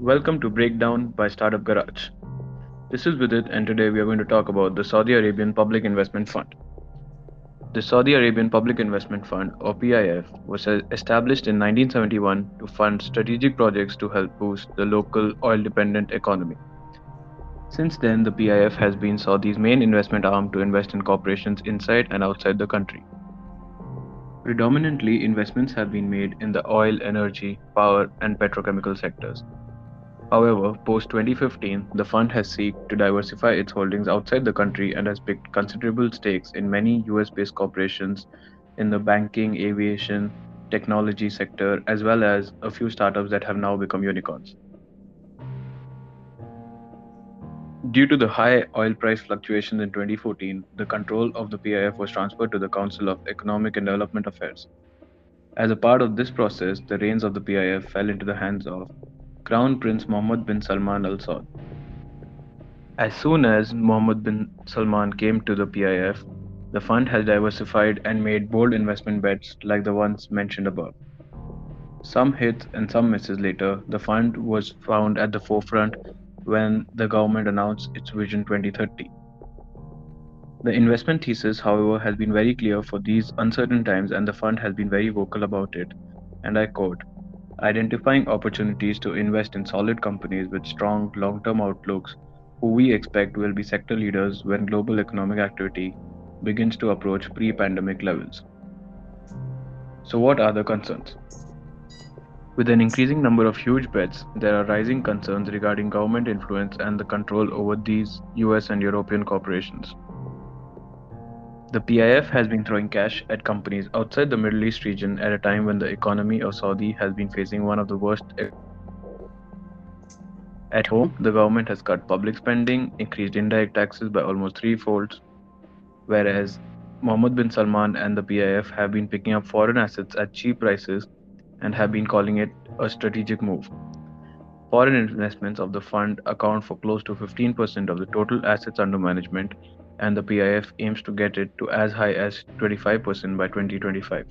Welcome to Breakdown by Startup Garage. This is Vidit, and today we are going to talk about the Saudi Arabian Public Investment Fund. The Saudi Arabian Public Investment Fund, or PIF, was established in 1971 to fund strategic projects to help boost the local oil dependent economy. Since then, the PIF has been Saudi's main investment arm to invest in corporations inside and outside the country. Predominantly, investments have been made in the oil, energy, power, and petrochemical sectors. However, post 2015, the fund has sought to diversify its holdings outside the country and has picked considerable stakes in many US based corporations in the banking, aviation, technology sector, as well as a few startups that have now become unicorns. Due to the high oil price fluctuations in 2014, the control of the PIF was transferred to the Council of Economic and Development Affairs. As a part of this process, the reins of the PIF fell into the hands of Crown Prince Mohammed bin Salman Al Saud. As soon as Mohammed bin Salman came to the PIF, the fund has diversified and made bold investment bets like the ones mentioned above. Some hits and some misses later, the fund was found at the forefront when the government announced its Vision 2030. The investment thesis, however, has been very clear for these uncertain times, and the fund has been very vocal about it. And I quote identifying opportunities to invest in solid companies with strong long term outlooks, who we expect will be sector leaders when global economic activity begins to approach pre pandemic levels. So, what are the concerns? With an increasing number of huge bets, there are rising concerns regarding government influence and the control over these US and European corporations. The PIF has been throwing cash at companies outside the Middle East region at a time when the economy of Saudi has been facing one of the worst. At home, the government has cut public spending, increased indirect taxes by almost threefold, whereas Mohammed bin Salman and the PIF have been picking up foreign assets at cheap prices and have been calling it a strategic move. Foreign investments of the fund account for close to 15% of the total assets under management, and the PIF aims to get it to as high as 25% by 2025.